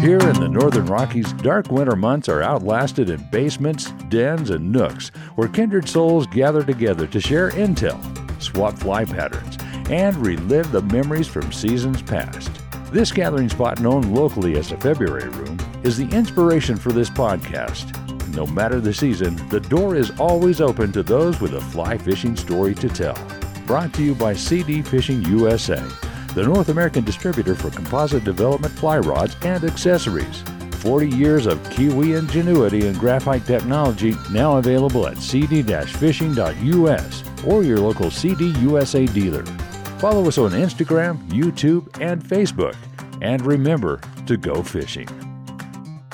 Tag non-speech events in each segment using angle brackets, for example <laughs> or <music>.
Here in the Northern Rockies, dark winter months are outlasted in basements, dens, and nooks where kindred souls gather together to share intel, swap fly patterns, and relive the memories from seasons past. This gathering spot, known locally as the February Room, is the inspiration for this podcast. No matter the season, the door is always open to those with a fly fishing story to tell. Brought to you by CD Fishing USA the North American distributor for composite development fly rods and accessories. 40 years of Kiwi ingenuity and graphite technology now available at cd-fishing.us or your local CD USA dealer. Follow us on Instagram, YouTube, and Facebook. And remember to go fishing.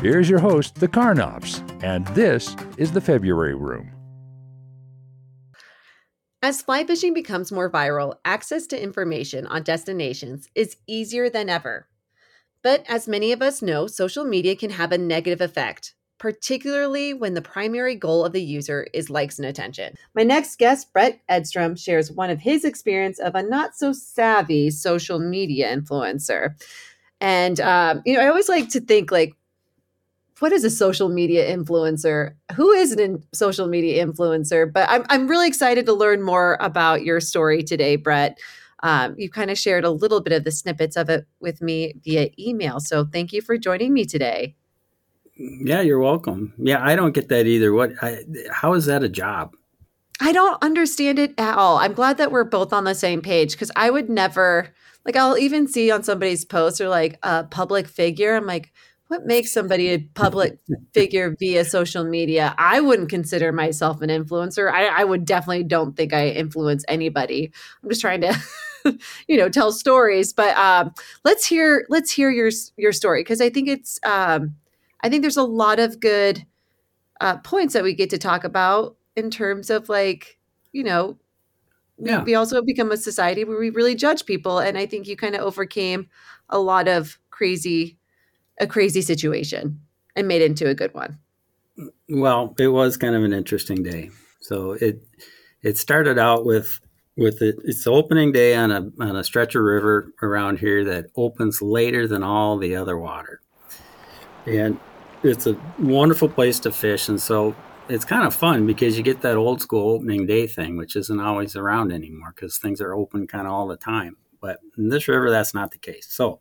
Here's your host, the Carnops, and this is the February Room. As fly fishing becomes more viral, access to information on destinations is easier than ever. But as many of us know, social media can have a negative effect, particularly when the primary goal of the user is likes and attention. My next guest, Brett Edstrom, shares one of his experience of a not so savvy social media influencer. And um, you know, I always like to think like what is a social media influencer? Who is a social media influencer? But I'm, I'm really excited to learn more about your story today, Brett. Um, you kind of shared a little bit of the snippets of it with me via email. So thank you for joining me today. Yeah, you're welcome. Yeah, I don't get that either. What? I, how is that a job? I don't understand it at all. I'm glad that we're both on the same page because I would never like. I'll even see on somebody's post or like a public figure. I'm like, what makes somebody a public figure via social media? I wouldn't consider myself an influencer. I, I, would definitely don't think i influence anybody. I'm just trying to <laughs> you know tell stories. But um, let's hear let's hear your your story because i think it's um, i think there's a lot of good uh, points that we get to talk about in terms of like you know yeah. we also become a society where we really judge people. And i think you kind of overcame a lot of crazy a crazy situation and made into a good one? Well, it was kind of an interesting day. So it it started out with with it, it's opening day on a on a stretch of river around here that opens later than all the other water, and it's a wonderful place to fish. And so it's kind of fun because you get that old school opening day thing, which isn't always around anymore because things are open kind of all the time. But in this river, that's not the case. So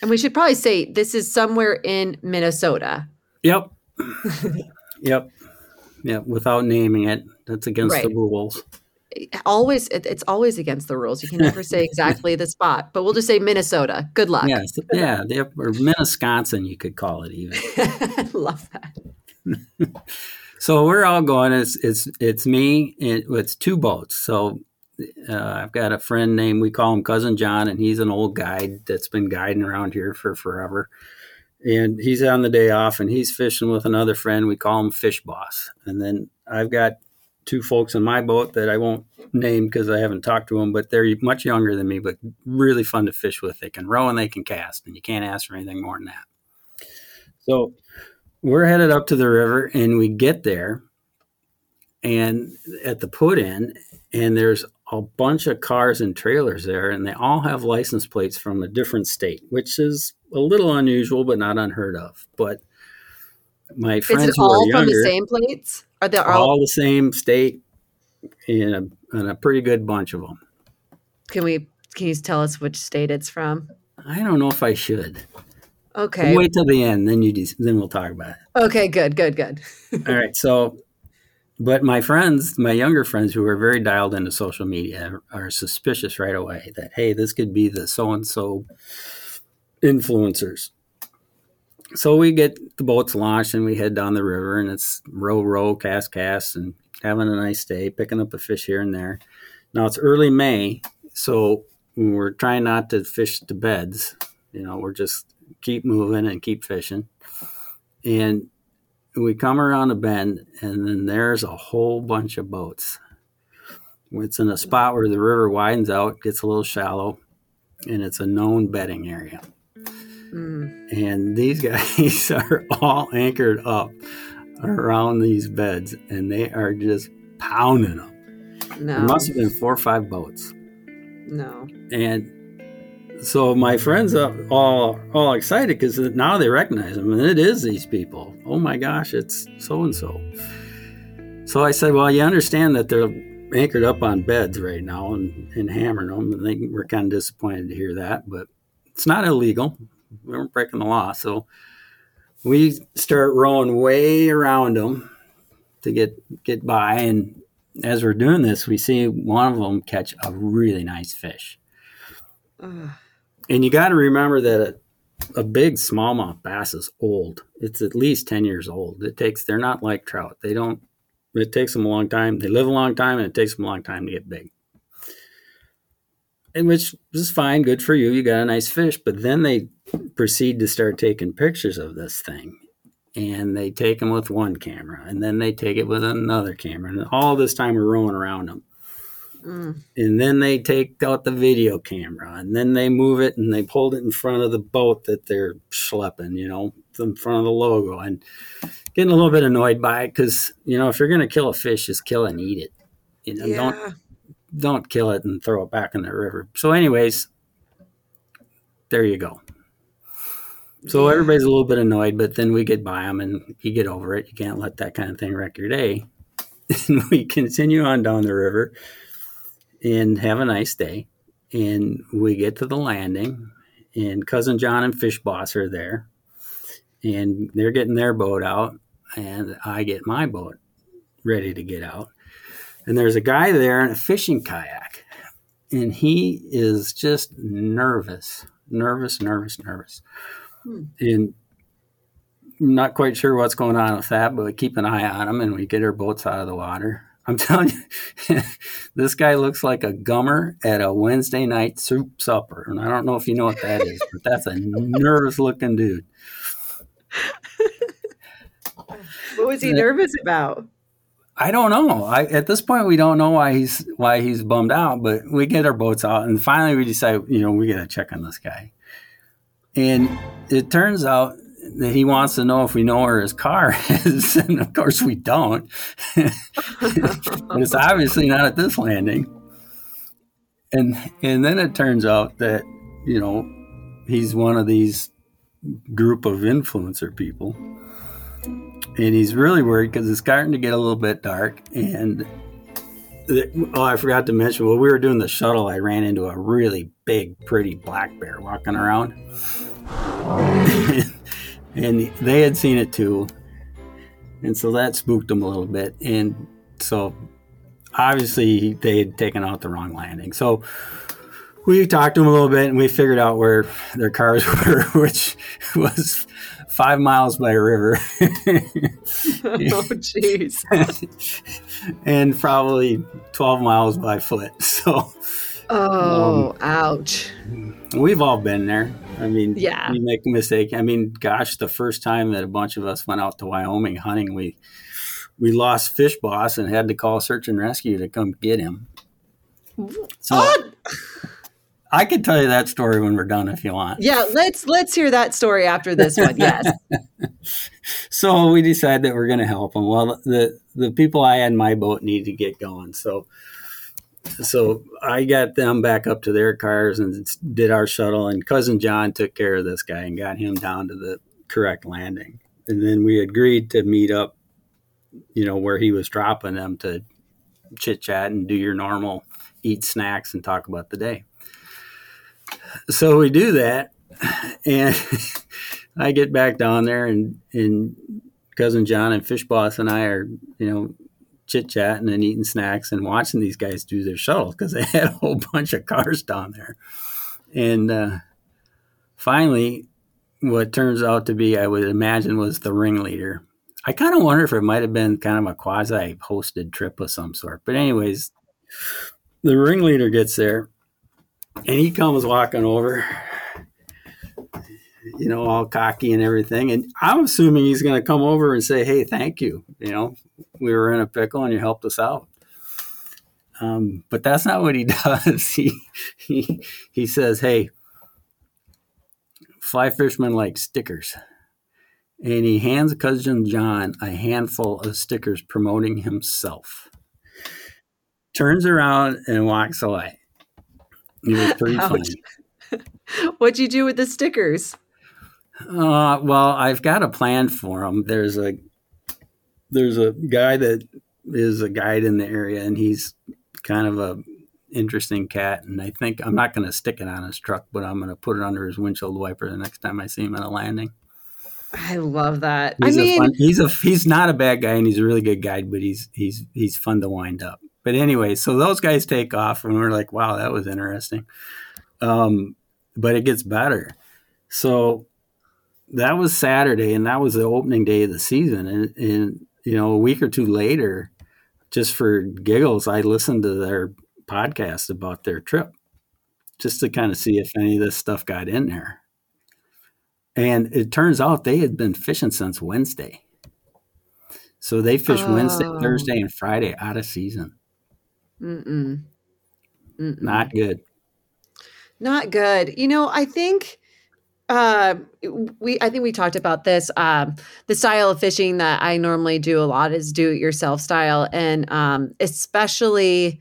and we should probably say this is somewhere in Minnesota. Yep. <laughs> yep. yeah, without naming it. That's against the rules. Always, it, it's always against the rules. You can never say exactly the spot, but we'll just say Minnesota. Good luck. Yes, yeah, they have, or Minnesconsin, you could call it even. <laughs> Love that. <laughs> So we're all going. It's it's it's me. and It's two boats. So uh, I've got a friend named we call him cousin John, and he's an old guide that's been guiding around here for forever. And he's on the day off, and he's fishing with another friend. We call him Fish Boss. And then I've got two folks in my boat that I won't name because I haven't talked to them, but they're much younger than me, but really fun to fish with. They can row and they can cast, and you can't ask for anything more than that. So we're headed up to the river and we get there and at the put in and there's a bunch of cars and trailers there and they all have license plates from a different state which is a little unusual but not unheard of but my Is friends it who are all from younger the same plates? Are they all, all? the same state and a, and a pretty good bunch of them Can we? Can you tell us which state it's from? i don't know if i should Okay. wait till the end then you de- then we'll talk about it Okay. Good. Good. Good. <laughs> All right. So, but my friends, my younger friends who are very dialed into social media are suspicious right away that, hey, this could be the so and so influencers. So we get the boats launched and we head down the river and it's row, row, cast, cast, and having a nice day, picking up a fish here and there. Now it's early May, so we're trying not to fish the beds. You know, we're just keep moving and keep fishing. And we come around a bend and then there's a whole bunch of boats. It's in a spot where the river widens out, gets a little shallow, and it's a known bedding area. Mm, And these <laughs> guys are all anchored up around these beds and they are just pounding them. There must have been four or five boats. No. And so my friends are all all excited because now they recognize them, and it is these people. Oh my gosh, it's so and so. So I said, well, you understand that they're anchored up on beds right now and, and hammering them, and they were kind of disappointed to hear that, but it's not illegal. We weren't breaking the law, so we start rowing way around them to get get by, and as we're doing this, we see one of them catch a really nice fish. Ugh. And you got to remember that a, a big smallmouth bass is old. It's at least 10 years old. It takes, they're not like trout. They don't, it takes them a long time. They live a long time and it takes them a long time to get big. And which is fine, good for you. You got a nice fish. But then they proceed to start taking pictures of this thing. And they take them with one camera and then they take it with another camera. And all this time we're rowing around them Mm. and then they take out the video camera and then they move it and they hold it in front of the boat that they're schlepping you know in front of the logo. And getting a little bit annoyed by it because you know if you're going to kill a fish just kill it and eat it you know don't don't kill it and throw it back in the river. So anyways there you go. So Yeah. everybody's a little bit annoyed but then we get by them and you get over it. You can't let that kind of thing wreck your day. <laughs> And we continue on down the river and have a nice day. And we get to the landing, and cousin John and Fish Boss are there, and they're getting their boat out, and I get my boat ready to get out. And there's a guy there in a fishing kayak, and he is just nervous, nervous, nervous, nervous. Hmm. And I'm not quite sure what's going on with that, but we keep an eye on him and we get our boats out of the water. I'm <laughs> telling you, this guy looks like a gummer at a Wednesday night soup supper. And I don't know if you know what that is, but that's a nervous looking dude. <laughs> What was he Yeah. nervous about? I don't know. I, at this point, we don't know why he's why he's bummed out. But we get our boats out, and finally we decide, you know, we got to check on this guy. And it turns out that he wants to know if we know where his car <laughs> is, and of course we don't. but <laughs> it's obviously not at this landing. And and then it turns out that you know he's one of these group of influencer people and he's really worried because it's starting to get a little bit dark. And oh, I forgot to mention while we were doing the shuttle, I ran into a really big, pretty black bear walking around, <laughs> and they had seen it too. and so that spooked them a little bit. And so obviously they had taken out the wrong landing. So we talked to them a little bit and we figured out where their cars <laughs> were, which was five miles by a river. <laughs> oh, jeez. <laughs> and probably 12 miles by foot. So, oh, um, ouch. We've all been there. I mean, yeah. you make a mistake. I mean, gosh, the first time that a bunch of us went out to Wyoming hunting, we we lost Fish Boss and had to call search and rescue to come get him. So what? I could tell you that story when we're done if you want. Yeah, let's let's hear that story after this one. Yes. <laughs> so we decided that we're going to help them. Well, the the people I had in my boat need to get going. So so I got them back up to their cars and did our shuttle. And cousin John took care of this guy and got him down to the correct landing. And then we agreed to meet up, you know, where he was dropping them to chit chat and do your normal eat snacks and talk about the day so we do that, and <laughs> I get back down there, and and cousin John and Fish Boss and I are, you know, chit chatting and eating snacks and watching these guys do their shuttle because <laughs> they had a whole bunch of cars down there, and uh, finally, what turns out to be, I would imagine, was the ringleader. I kind of wonder if it might have been kind of a quasi hosted trip of some sort. But anyways, the ringleader gets there and he comes walking over, you know, all cocky and everything. And I'm assuming he's going to come over and say, "Hey, thank you. You know, we were in a pickle and you helped us out." Um, but that's not what he <laughs> does. he he he says, "Hey, fly fishermen like stickers." And he hands cousin John a handful of stickers promoting himself. Turns around and walks away. It was pretty funny. <laughs> What'd you do with the stickers? Uh, well, I've got a plan for them. There's a there's a guy that is a guide in the area, and he's kind of a interesting cat. And I think I'm not going to stick it on his truck, but I'm going to put it under his windshield wiper the next time I see him at a landing. I love that. He's I mean, fun, he's a he's not a bad guy, and he's a really good guide, but he's he's he's fun to wind up. But anyway, so those guys take off, and we're like, wow, that was interesting. Um, but it gets better. So that was Saturday, and that was the opening day of the season. And, and you know, a week or two later, just for giggles, I listened to their podcast about their trip, just to kind of see if any of this stuff got in there. And it turns out they had been fishing since Wednesday. So they fished oh. Wednesday, Thursday, and Friday out of season. Mm-mm. Mm-mm. Not good. Not good. You know, I think uh we i think we talked about this um the style of fishing that i normally do a lot is do it yourself style. And um especially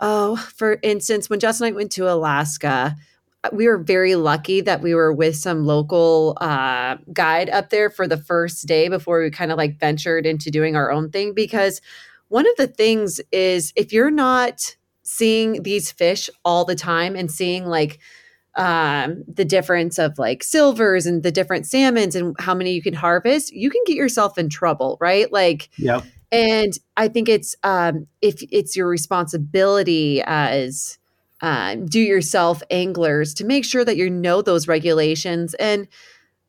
oh for instance when justin and i went to alaska we were very lucky that we were with some local uh, guide up there for the first day before we kind of like ventured into doing our own thing. Because one of the things is if you're not seeing these fish all the time and seeing like um the difference of like silvers and the different salmons and how many you can harvest you can get yourself in trouble right? Like yep and i think it's um if it's your responsibility as um, do yourself anglers to make sure that you know those regulations. And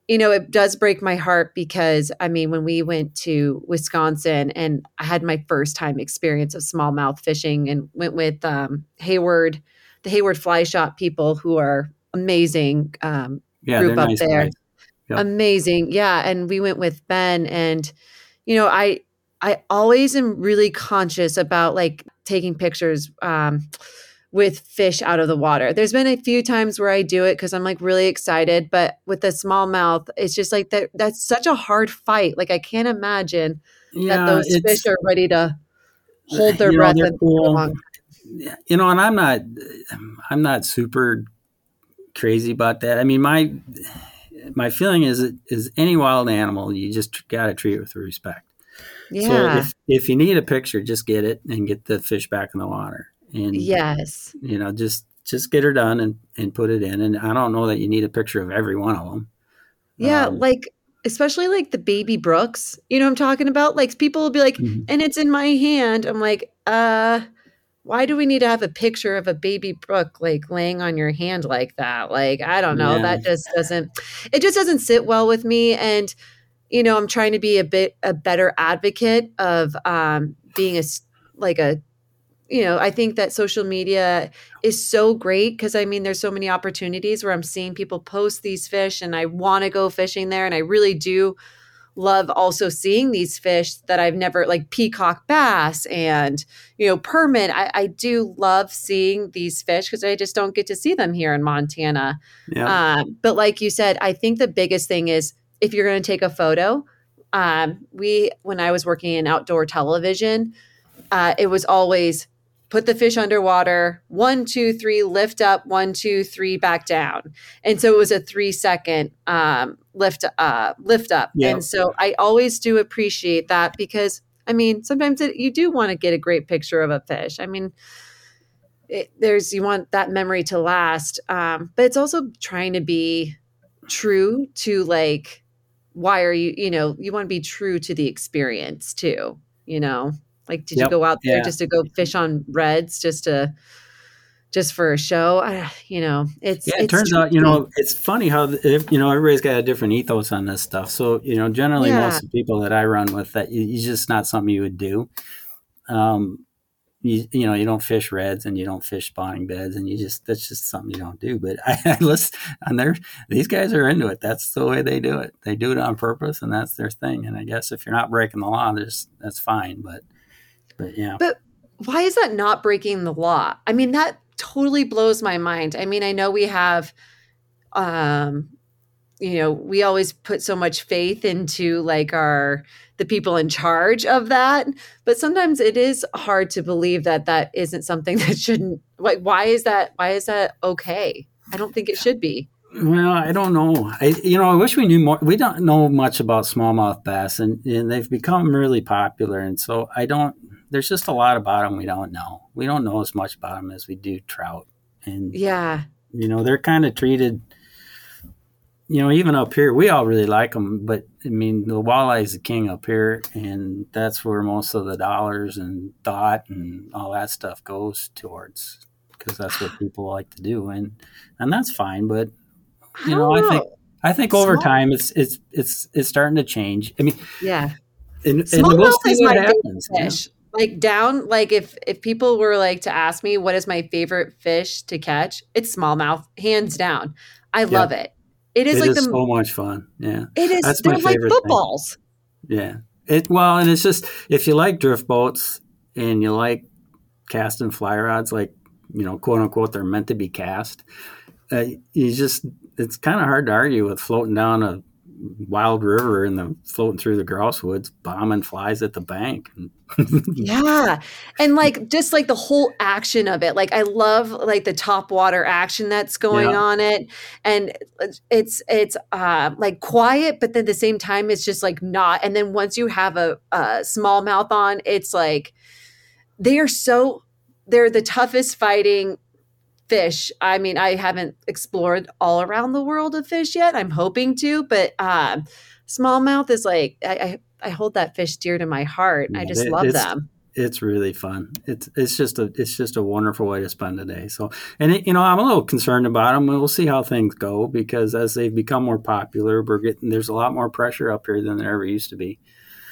you know, it does break my heart because I mean, when we went to Wisconsin and I had my first time experience of smallmouth fishing and went with um, Hayward, the Hayward Fly Shop people who are amazing um, yeah, group up nice there. Yep. Amazing. Yeah. And we went with Ben and, you know, I, I always am really conscious about like taking pictures. Um, with fish out of the water. There's been a few times where I do it because I'm like really excited, but with the smallmouth, it's just like that. That's such a hard fight. Like I can't imagine yeah, that those fish are ready to hold their breath know, and cool. You know, and I'm not, I'm not super crazy about that. I mean, my my feeling is is any wild animal, you just got to treat it with respect. Yeah. So if if you need a picture, just get it and get the fish back in the water and yes you know just just get her done and and put it in and i don't know that you need a picture of every one of them yeah um, like especially like the baby brooks. You know I'm talking about? Like people will be like, Mhm. and it's in my hand. I'm like, uh, why do we need to have a picture of a baby brook like laying on your hand like that? Like, I don't know. Yeah. That just doesn't it just doesn't sit well with me. And, you know, I'm trying to be a bit a better advocate of um being a like a you know, I think that social media is so great because I mean, there's so many opportunities where I'm seeing people post these fish and I want to go fishing there. And I really do love also seeing these fish that I've never, like peacock bass and, you know, permit. I, I do love seeing these fish because I just don't get to see them here in Montana. Yeah. Um, but like you said, I think the biggest thing is if you're going to take a photo, um, we, when I was working in outdoor television, uh, it was always put the fish underwater, one, two, three, lift up, one, two, three, back down. And so it was a three second um, lift, uh, lift up. Yeah. And so I always do appreciate that because I mean, sometimes it, you do want to get a great picture of a fish. I mean, it, there's you want that memory to last, um, but it's also trying to be true to like why are you you know you want to be true to the experience too. You know, like did Yep. you go out there Yeah. just to go fish on redds just to just for a show? I, you know, it's Yeah, it it's turns out, you know, it's funny how if, you know everybody's got a different ethos on this stuff. So, you know, generally Yeah. most of the people that I run with, that it's just not something you would do. Um, you, you know, you don't fish redds and you don't fish spawning beds, and you just that's just something you don't do. But <laughs> I, I listen, and they're these guys are into it. That's the way they do it. They do it on purpose, and that's their thing. And I guess if you're not breaking the law, there's that's fine. But, but yeah, But why is that not breaking the law? I mean, that totally blows my mind. I mean, I know we have, um, you know, we always put so much faith into like our the people in charge of that, but sometimes it is hard to believe that that isn't something <laughs> that shouldn't. Like, why is that? Why is that okay? I don't think it should be. Well, I don't know. I you know, I wish we knew more. We don't know much about smallmouth bass, and, and they've become really popular. And so I don't. There's just a lot about them we don't know. We don't know as much about them as we do trout, and Yeah, you know they're kind of treated. You know, even up here, we all really like them, but I mean, the walleye is the king up here, and that's where most of the dollars and dot and all that stuff goes towards, because that's what people like to do, and and that's fine. But you know, don't I think I think over time it's it's it's it's starting to change. I mean, yeah. and, and Smallmouth we'll see is what my favorite happens. fish. Like down, like if if people were like to ask me what is my favorite fish to catch, it's smallmouth, hands down. I love it. It is It like is the so much fun. Yeah, it is. that's They're like favorite thing. footballs. yeah. It well, and it's just if you like drift boats and you like casting fly rods, like you know, quote unquote, they're meant to be cast. Uh, you just it's kind of hard to argue with floating down a wild river and the floating through the grouse woods, bombing flies at the bank. <laughs> Yeah. And like just like the whole action of it. Like I love like the top water action that's going Yeah. on it. And it's it's uh like quiet, but then at the same time it's just like not. And then once you have a, a smallmouth on, it's like they are so they're the toughest fighting fish. I mean, I haven't explored all around the world of fish yet. I'm hoping to, but um smallmouth is like I, I I hold that fish dear to my heart. I just it- love them. it's really fun. It's it's just a it's just a wonderful way to spend a day. So, and it, you know, I'm a little concerned about them. We'll see how things go because as they've become more popular, we're getting there's a lot more pressure up here than there ever used to be.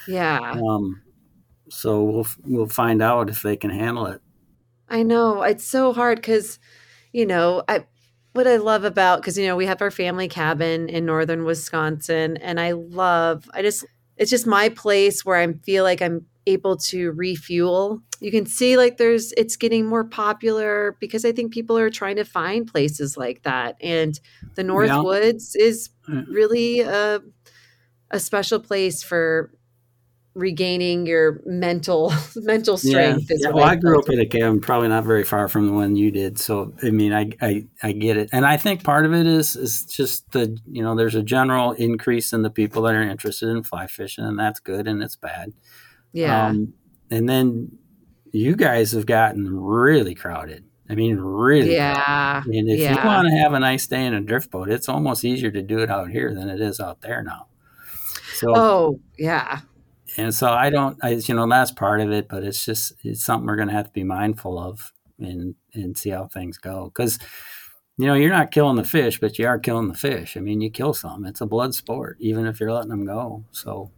Yeah, Um, so we'll we'll find out if they can handle it. I know. It's so hard because, you know, I what I love about because you know we have our family cabin in northern Wisconsin, and I love. I just it's just my place where I feel like I'm able to refuel. You can see like there's it's getting more popular because I think people are trying to find places like that, and the North Yeah. Woods is mm. really a a special place for regaining your mental <laughs> mental strength. is Yeah, well, I grew up at a cabin, probably not very far from the one you did. So, I mean, I, I, I get it, and I think part of it is is just the you know there's a general increase in the people that are interested in fly fishing, and that's good and it's bad. Yeah. Um, and then you guys have gotten really crowded. I mean, really. yeah. crowded. And if you want to have a nice day in a drift boat, it's almost easier to do it out here than it is out there now. So, oh yeah, and so I don't, I, you know, that's part of it, but it's just it's something we're going to have to be mindful of and and see how things go because you know you're not killing the fish, but you are killing the fish. I mean, you kill some. It's a blood sport, even if you're letting them go. So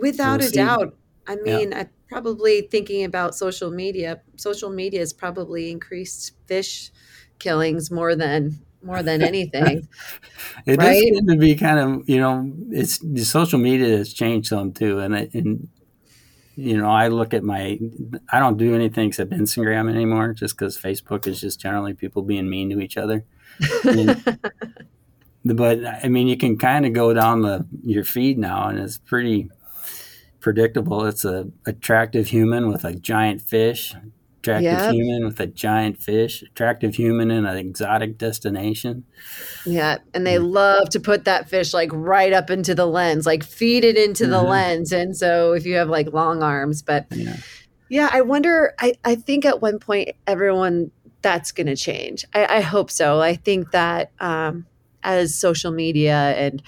without we'll a see. doubt. I Yeah. mean, I probably thinking about social media. Social media has probably increased fish killings more than more than anything. <laughs> It Right? does seem to be kind of you know it's the social media has changed some too, and it, and you know I look at my I don't do anything except Instagram anymore, just because Facebook is just generally people being mean to each other. And- <laughs> but I mean, you can kind of go down the your feed now, and it's pretty predictable. It's a attractive human with a giant fish, attractive Yep. human with a giant fish, attractive human in an exotic destination. yeah, and they love to put that fish like right up into the lens, like feed it into the Mhm. lens. And so if you have like long arms, but Yeah. Yeah, I wonder. I, I think at one point, everyone that's going to change. I, I hope so. I think that um, as social media and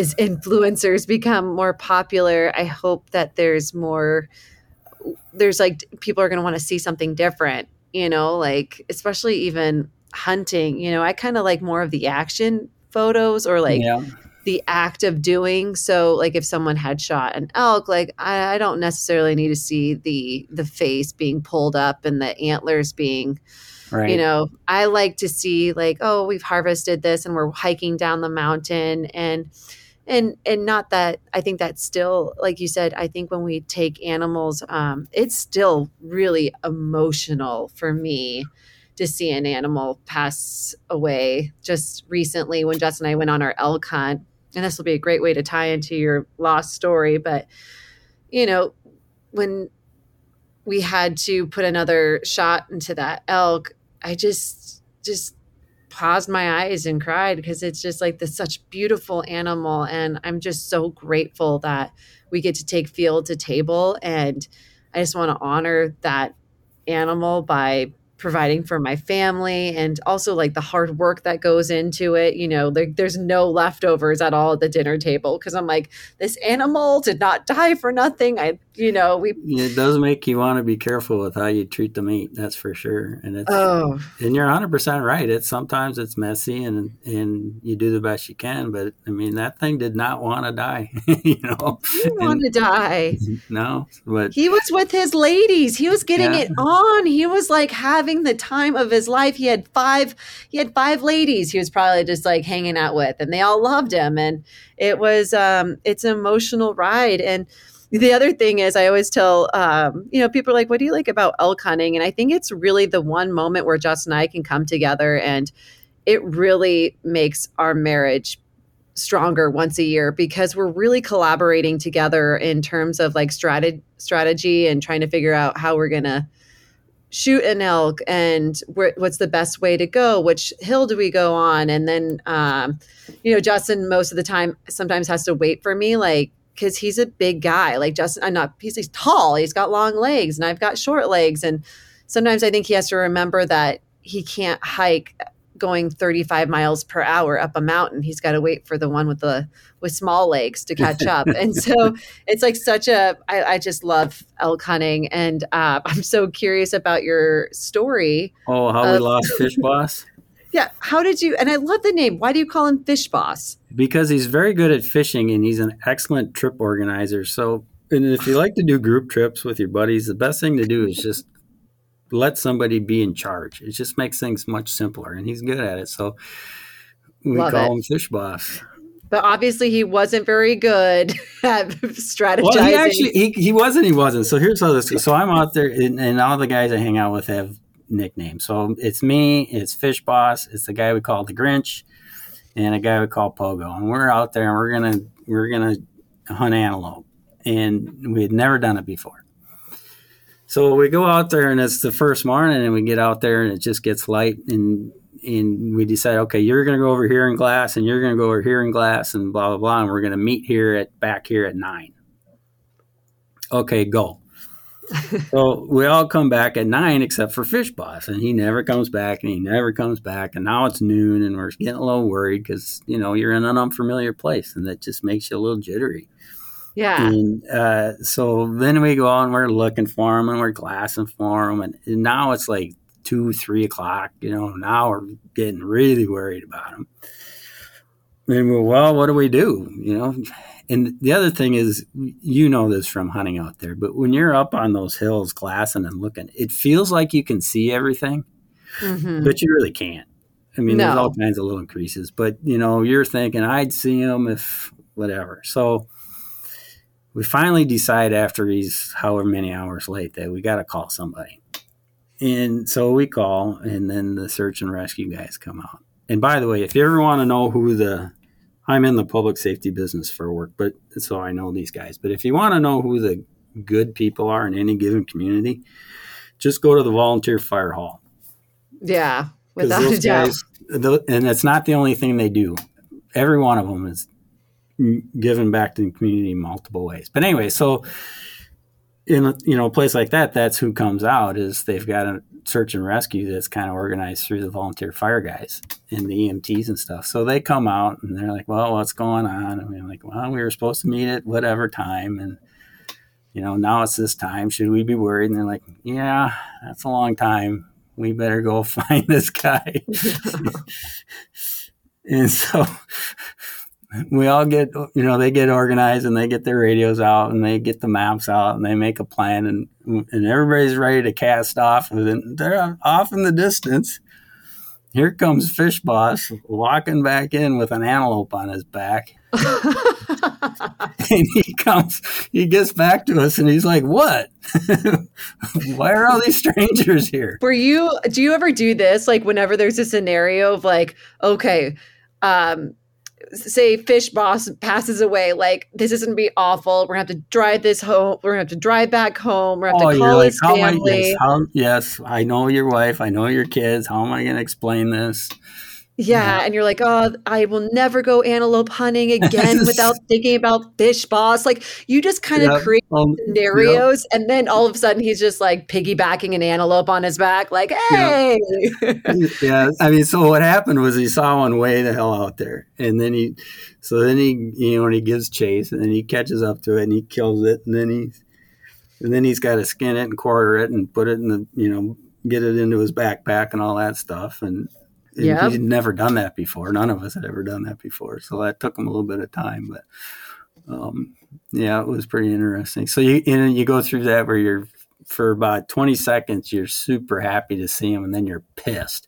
as influencers become more popular, I hope that there's more, there's like people are going to want to see something different, you know, like especially even hunting. You know, I kind of like more of the action photos or like yeah. the act of doing so like if someone had shot an elk like I, I don't necessarily need to see the the face being pulled up and the antlers being Right. you know i like to see like oh we've harvested this and we're hiking down the mountain and and and not that i think that's still like you said i think when we take animals um it's still really emotional for me to see an animal pass away just recently when Jess and I went on our elk hunt. And this will be a great way to tie into your lost story. But, you know, when we had to put another shot into that elk, I just, just paused my eyes and cried because it's just like this such beautiful animal. And I'm just so grateful that we get to take field to table. And I just want to honor that animal by providing for my family and also like the hard work that goes into it you know there, there's no leftovers at all at the dinner table because i'm like this animal did not die for nothing i you know we it does make you want to be careful with how you treat the meat. That's for sure. And it's oh and you're 100 percent right. It's sometimes it's messy and and you do the best you can. But I mean, that thing did not want to die. <laughs> you know, he want to die no. But he was with his ladies he was getting Yeah. it on he was like having the time of his life he had five he had five ladies he was probably just like hanging out with and they all loved him and it was um it's an emotional ride and the other thing is i always tell um you know people are like what do you like about elk hunting? And i think it's really the one moment where justin and i can come together and it really makes our marriage stronger once a year because we're really collaborating together in terms of like strategy and trying to figure out how we're going to shoot an elk and what's the best way to go which hill do we go on? And then um, you know justin most of the time sometimes has to wait for me like because he's a big guy like justin i'm not he's, he's tall he's got long legs and i've got short legs and sometimes i think he has to remember that he can't hike going 35 miles per hour up a mountain. He's got to wait for the one with the with small legs to catch <laughs> up. And so it's like such a I, I just love elk hunting and uh, <laughs> i'm so curious about your story oh, how we Uh, lost Fish Boss <laughs> yeah how did you and i love the name why do you call him fish boss because he's very good at fishing and he's an excellent trip organizer. So, and if you like to do group trips with your buddies, the best thing to do is just let somebody be in charge. It just makes things much simpler, and he's good at it. So we Love call it. him Fish Boss. but obviously he wasn't very good <laughs> at strategizing Well, he actually he, he wasn't. He wasn't. So here's how this. goes. So I'm out there, and, and all the guys I hang out with have nicknames. So it's me, it's Fish Boss, it's the guy we call the Grinch, and a guy we call Pogo, and we're out there and we're gonna we're gonna hunt antelope, and we had never done it before. So we go out there, and it's the first morning, and we get out there, and it just gets light, and and we decide, okay, you're gonna go over here in glass, and you're gonna go over here in glass, and blah blah blah, and we're gonna meet here at back here at nine. Okay, go. So we all come back at nine except for Fish Boss, and he never comes back, and he never comes back, and now it's noon, and we're getting a little worried because you know you're in an unfamiliar place, and that just makes you a little jittery. Yeah. And uh, so then we go out and we're looking for him, and we're glassing for him, And, and now it's like two, three o'clock. You know, now we're getting really worried about him. And we're, well, what do we do? You know, and the other thing is, you know this from hunting out there, but when you're up on those hills glassing and looking, it feels like you can see everything, Mhm. but you really can't. I mean, there's all kinds of little increases, but you know, you're thinking I'd see them if whatever. So we finally decide after he's however many hours late that we got to call somebody. And so we call, and then the search and rescue guys come out. And by the way, if you ever want to know who the I'm in the public safety business for work, but so I know these guys. But if you want to know who the good people are in any given community, just go to the volunteer fire hall. Yeah, Without a doubt. guys- and it's not the only thing they do. Every one of them is mm, giving back to the community in multiple ways. But anyway, so in a, you know a place like that, that's who comes out is they've got a search and rescue that's kind of organized through the volunteer fire guys and the EMTs and stuff. So they come out and they're like, "Well, what's going on?" And we're like, "Well, we were supposed to meet at whatever time, and you know now it's this time. Should we be worried?" And they're like, "Yeah, that's a long time. We better go <laughs> find this guy." <laughs> and so we all get you know they get organized and they get their radios out and they get the maps out and they make a plan and and everybody's ready to cast off and they're off in the distance. Here comes fish boss walking back in with an antelope on his back. <laughs> <laughs> And he comes he gets back to us and he's like what? <laughs> Why are all these strangers here? Were you do you ever do this like whenever there's a scenario of like okay um say fish boss passes away like this is gonna be awful we're gonna have to drive this home we're gonna have to drive back home we're gonna have to oh, call his am I- family yes, how- yes, I know your wife. I know your kids. How am I to explain this? Yeah and you're like oh i will never go antelope hunting <laughs> again without thinking about fish boss like you just kind of Yep. create Um, scenarios and then all of a sudden he's just like piggybacking an antelope on his back like hey yeah, I mean, so what happened was he saw one way the hell out there, and then he, so then he, you know, and he gives chase, and then he catches up to it, and he kills it, and then he, and then he's got to skin it and quarter it and put it in the, you know, get it into his backpack and all that stuff, and. And Yep. He'd never done that before. None of us had ever done that before. So that took him a little bit of time, but um, yeah, it was pretty interesting. So you know, you go through that where you're for about 20 seconds you're super happy to see him and then you're pissed.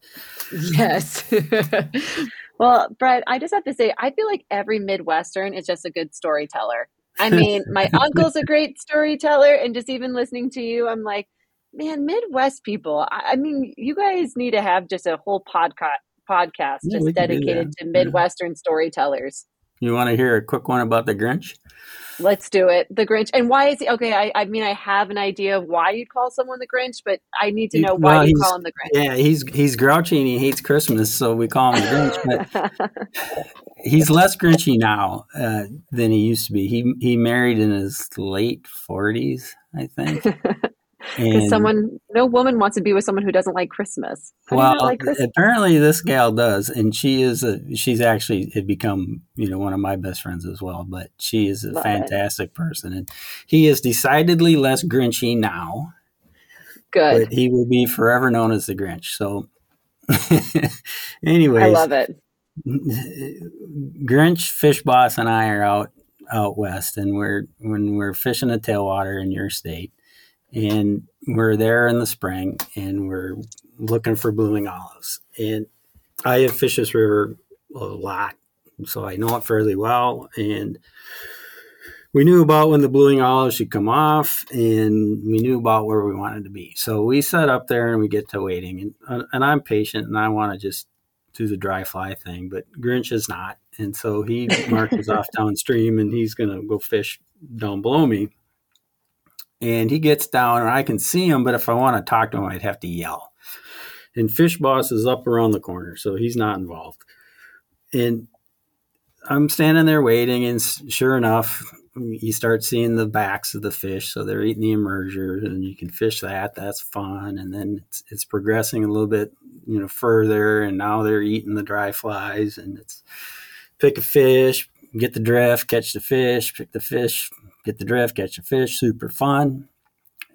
yes <laughs> Well, Brett, I just have to say, I feel like every Midwestern is just a good storyteller. I mean, my <laughs> uncle's a great storyteller, and just even listening to you, I'm like, man, Midwest people. I, I mean, you guys need to have just a whole podcast podcast Yeah, just we can do dedicated to Yeah. Midwestern storytellers. You want to hear a quick one about the Grinch? Let's do it. The Grinch. And why is he okay? I, I mean, I have an idea of why you'd call someone the Grinch, but I need to He- know why well, you he's- call him the Grinch. Yeah, he's he's grouchy and he hates Christmas, so we call him the Grinch. But <laughs> he's less Grinchy now uh, than he used to be. He he married in his late forties, I think. <laughs> Because someone, no woman wants to be with someone who doesn't like Christmas. How well, like Christmas? apparently this gal does, and she is a. She's actually had become you know one of my best friends as well. But she is a Love it. fantastic person, and he is decidedly less Grinchy now. Good. But he will be forever known as the Grinch. So, <laughs> anyways, I love it. Grinch, Fish Boss, and I are out out west, and we're when we're fishing the tailwater in your state, and we're there in the spring, and we're looking for blue-winged olives. And I have fished this river a lot, so I know it fairly well. And we knew about when the blue-winged olives should come off, and we knew about where we wanted to be. So we set up there, and we get to waiting, and and I'm patient, and I want to just do the dry fly thing, but Grinch is not. And so he marches <laughs> off downstream and he's going to go fish down below me. And he gets down and I can see him, but if I want to talk to him, I'd have to yell. And Fish Boss is up around the corner, so he's not involved. And I'm standing there waiting, and sure enough, you start seeing the backs of the fish. So they're eating the emerger, and you can fish that. That's fun. And then it's, it's progressing a little bit, you know, further. And now they're eating the dry flies, and it's pick a fish, get the drift, catch the fish, pick the fish, get the drift, catch a fish, super fun.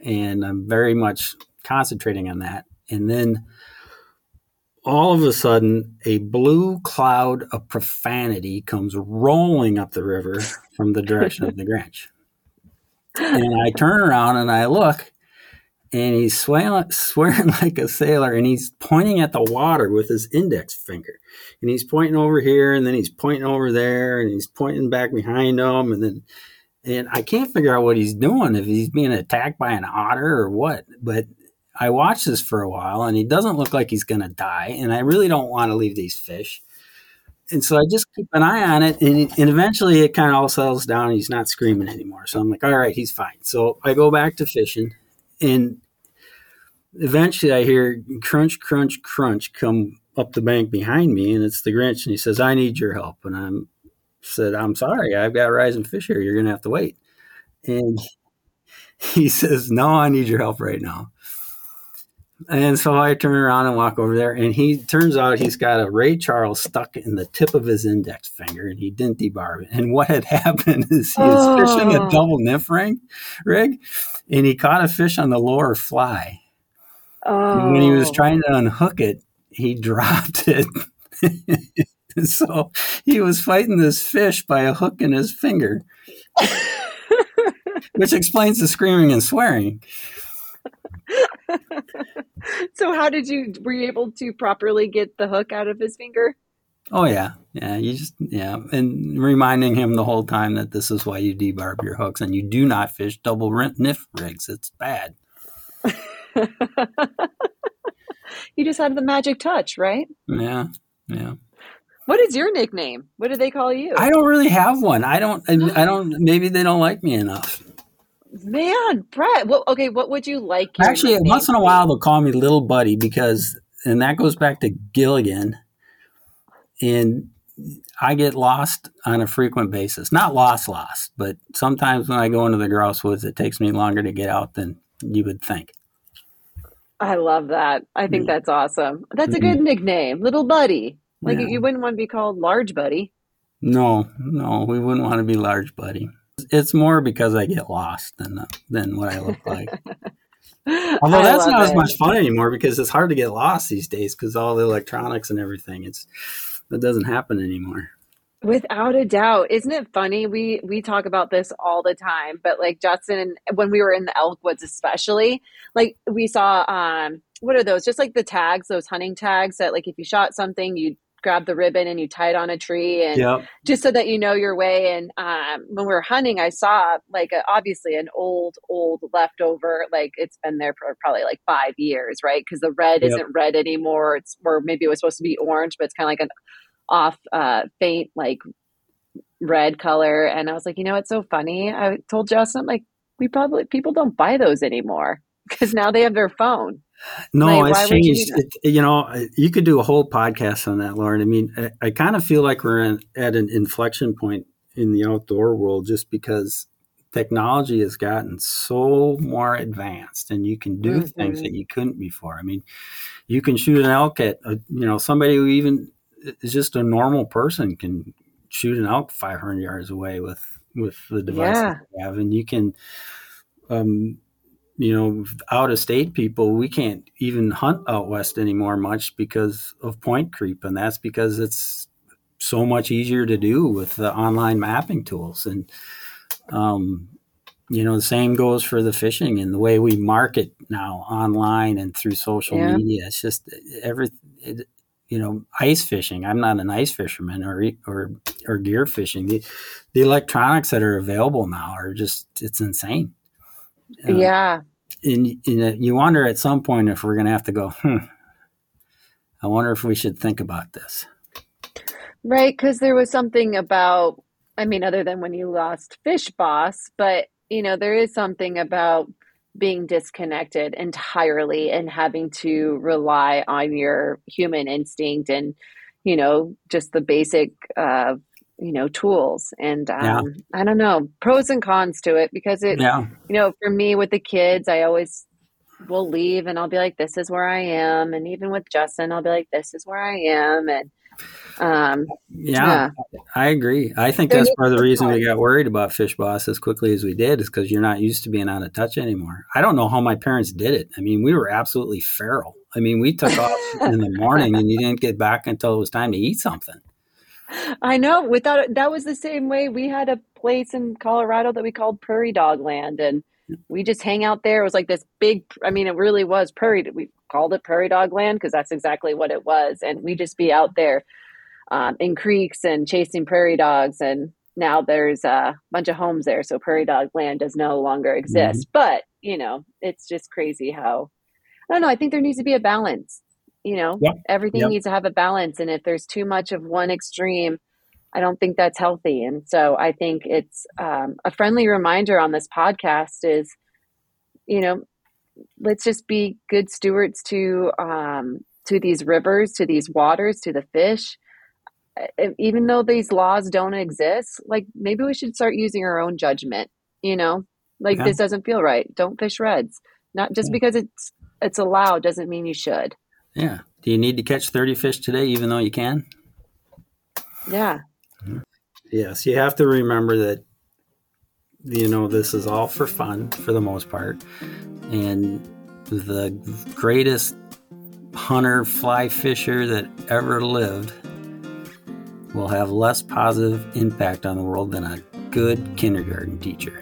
And I'm very much concentrating on that. And then all of a sudden, a blue cloud of profanity comes rolling up the river from the direction of the <laughs> Grinch. And I turn around and I look, and he's swearing, swearing <laughs> like a sailor, and he's pointing at the water with his index finger. And he's pointing over here, and then he's pointing over there, and he's pointing back behind him, and then and I can't figure out what he's doing if he's being attacked by an otter or what. But I watched this for a while and he doesn't look like he's going to die. And I really don't want to leave these fish. And so I just keep an eye on it. And, and eventually it kind of all settles down. And he's not screaming anymore. So I'm like, all right, he's fine. So I go back to fishing. And eventually I hear crunch, crunch, crunch come up the bank behind me. And it's the Grinch. And he says, I need your help. And I'm said, I'm sorry, I've got rising fish here. You're going to have to wait. And <laughs> he says, No, I need your help right now. And so I turn around and walk over there, and he turns out he's got a Ray Charles stuck in the tip of his index finger, and he didn't debarb it. And what had <laughs> happened is he was oh. fishing a oh. double nymph ring, rig, and he caught a fish on the lower fly. Oh. And when he was oh. trying to unhook it, he <laughs> dropped it. <laughs> so he was fighting this fish by a hook in his finger, <laughs> which explains the screaming and swearing. <laughs> so how did you were you able to properly get the hook out of his finger? Oh yeah, yeah. You just yeah, and reminding him the whole time that this is why you debarb your hooks and you do not fish double nymph rigs. It's bad. you just had the magic touch, right? Yeah, yeah. What is your nickname? What do they call you? I don't really have one. I don't. I don't. Maybe they don't like me enough. Man, Brett. Well, okay. What would you like? Actually, once in a while they'll call me Little Buddy because, and that goes back to Gilligan, and I get lost on a frequent basis. Not lost, lost, but sometimes when I go into the grouse woods, it takes me longer to get out than you would think. I love that. I think that's awesome. That's a good mm-hmm. nickname, Little Buddy. Like yeah. you wouldn't want to be called Large Buddy. No, no, we wouldn't want to be Large Buddy. It's more because I get lost than than what I look like. <laughs> Although that's not it. as much fun anymore because it's hard to get lost these days because all the electronics and everything. It's that doesn't happen anymore. Without a doubt. Isn't it funny? We we talk about this all the time, but like Justin when we were in the elk woods especially, like we saw um what are those? Just like the tags, those hunting tags that like if you shot something, you grab the ribbon and you tie it on a tree and yep. just so that you know your way. And um, when we were hunting i saw like a, obviously an old old leftover like it's been there for probably like five years right? Because the red yep. isn't red anymore. It's or maybe it was supposed to be orange but it's kind of like an off uh, faint like red color. And i was like you know it's so funny. I told justin like we probably people don't buy those anymore because now they have their phone no, like, it's changed. You, it, you, know, you could do a whole podcast on that, Lauren. I mean, I, I kind of feel like we're in, at an inflection point in the outdoor world just because technology has gotten so more advanced and you can do mm-hmm. things that you couldn't before. I mean, you can shoot an elk at, a, you know, somebody who even is just a normal person can shoot an elk 500 yards away with, with the device yeah. they have. And you can, um, you know, out of state people, we can't even hunt out west anymore much because of point creep. And that's because it's so much easier to do with the online mapping tools. And, um, you know, the same goes for the fishing and the way we market now online and through social yeah. media. It's just every, it, you know, ice fishing. I'm not an ice fisherman or or or gear fishing. The the electronics that are available now are just it's insane. Uh, yeah, and, and you wonder at some point if we're going to have to go, hmm, I wonder if we should think about this. Right. Because there was something about, I mean, other than when you lost Fish Boss, but, you know, there is something about being disconnected entirely and having to rely on your human instinct and, you know, just the basic uh, you know tools and um, yeah. i don't know pros and cons to it because it yeah. you know for me with the kids i always will leave and i'll be like this is where i am and even with justin i'll be like this is where i am and Um, yeah, yeah, I agree. I think that's part of the reason we got worried about Fish Boss as quickly as we did is because you're not used to being out of touch anymore. I don't know how my parents did it. I mean, we were absolutely feral. I mean, we took off <laughs> in the morning and you didn't get back until it was time to eat something. <laughs> I know. Without that was the same way. We had a place in Colorado that we called Prairie Dog Land, and we just hang out there. It was like this big. I mean, it really was prairie. We called it Prairie Dog Land because that's exactly what it was, and we just be out there um, in creeks and chasing prairie dogs. And now there's a bunch of homes there, so Prairie Dog Land does no longer exist. Mm-hmm. But you know, it's just crazy how. I don't know. I think there needs to be a balance you know yep. everything yep. needs to have a balance and if there's too much of one extreme i don't think that's healthy and so i think it's um, a friendly reminder on this podcast is you know let's just be good stewards to um, to these rivers to these waters to the fish even though these laws don't exist like maybe we should start using our own judgment you know like yeah. this doesn't feel right don't fish redds not just yeah. because it's it's allowed doesn't mean you should yeah. Do you need to catch 30 fish today, even though you can? Yeah. Yes. You have to remember that, you know, this is all for fun for the most part. And the greatest hunter, fly fisher that ever lived will have less positive impact on the world than a good kindergarten teacher.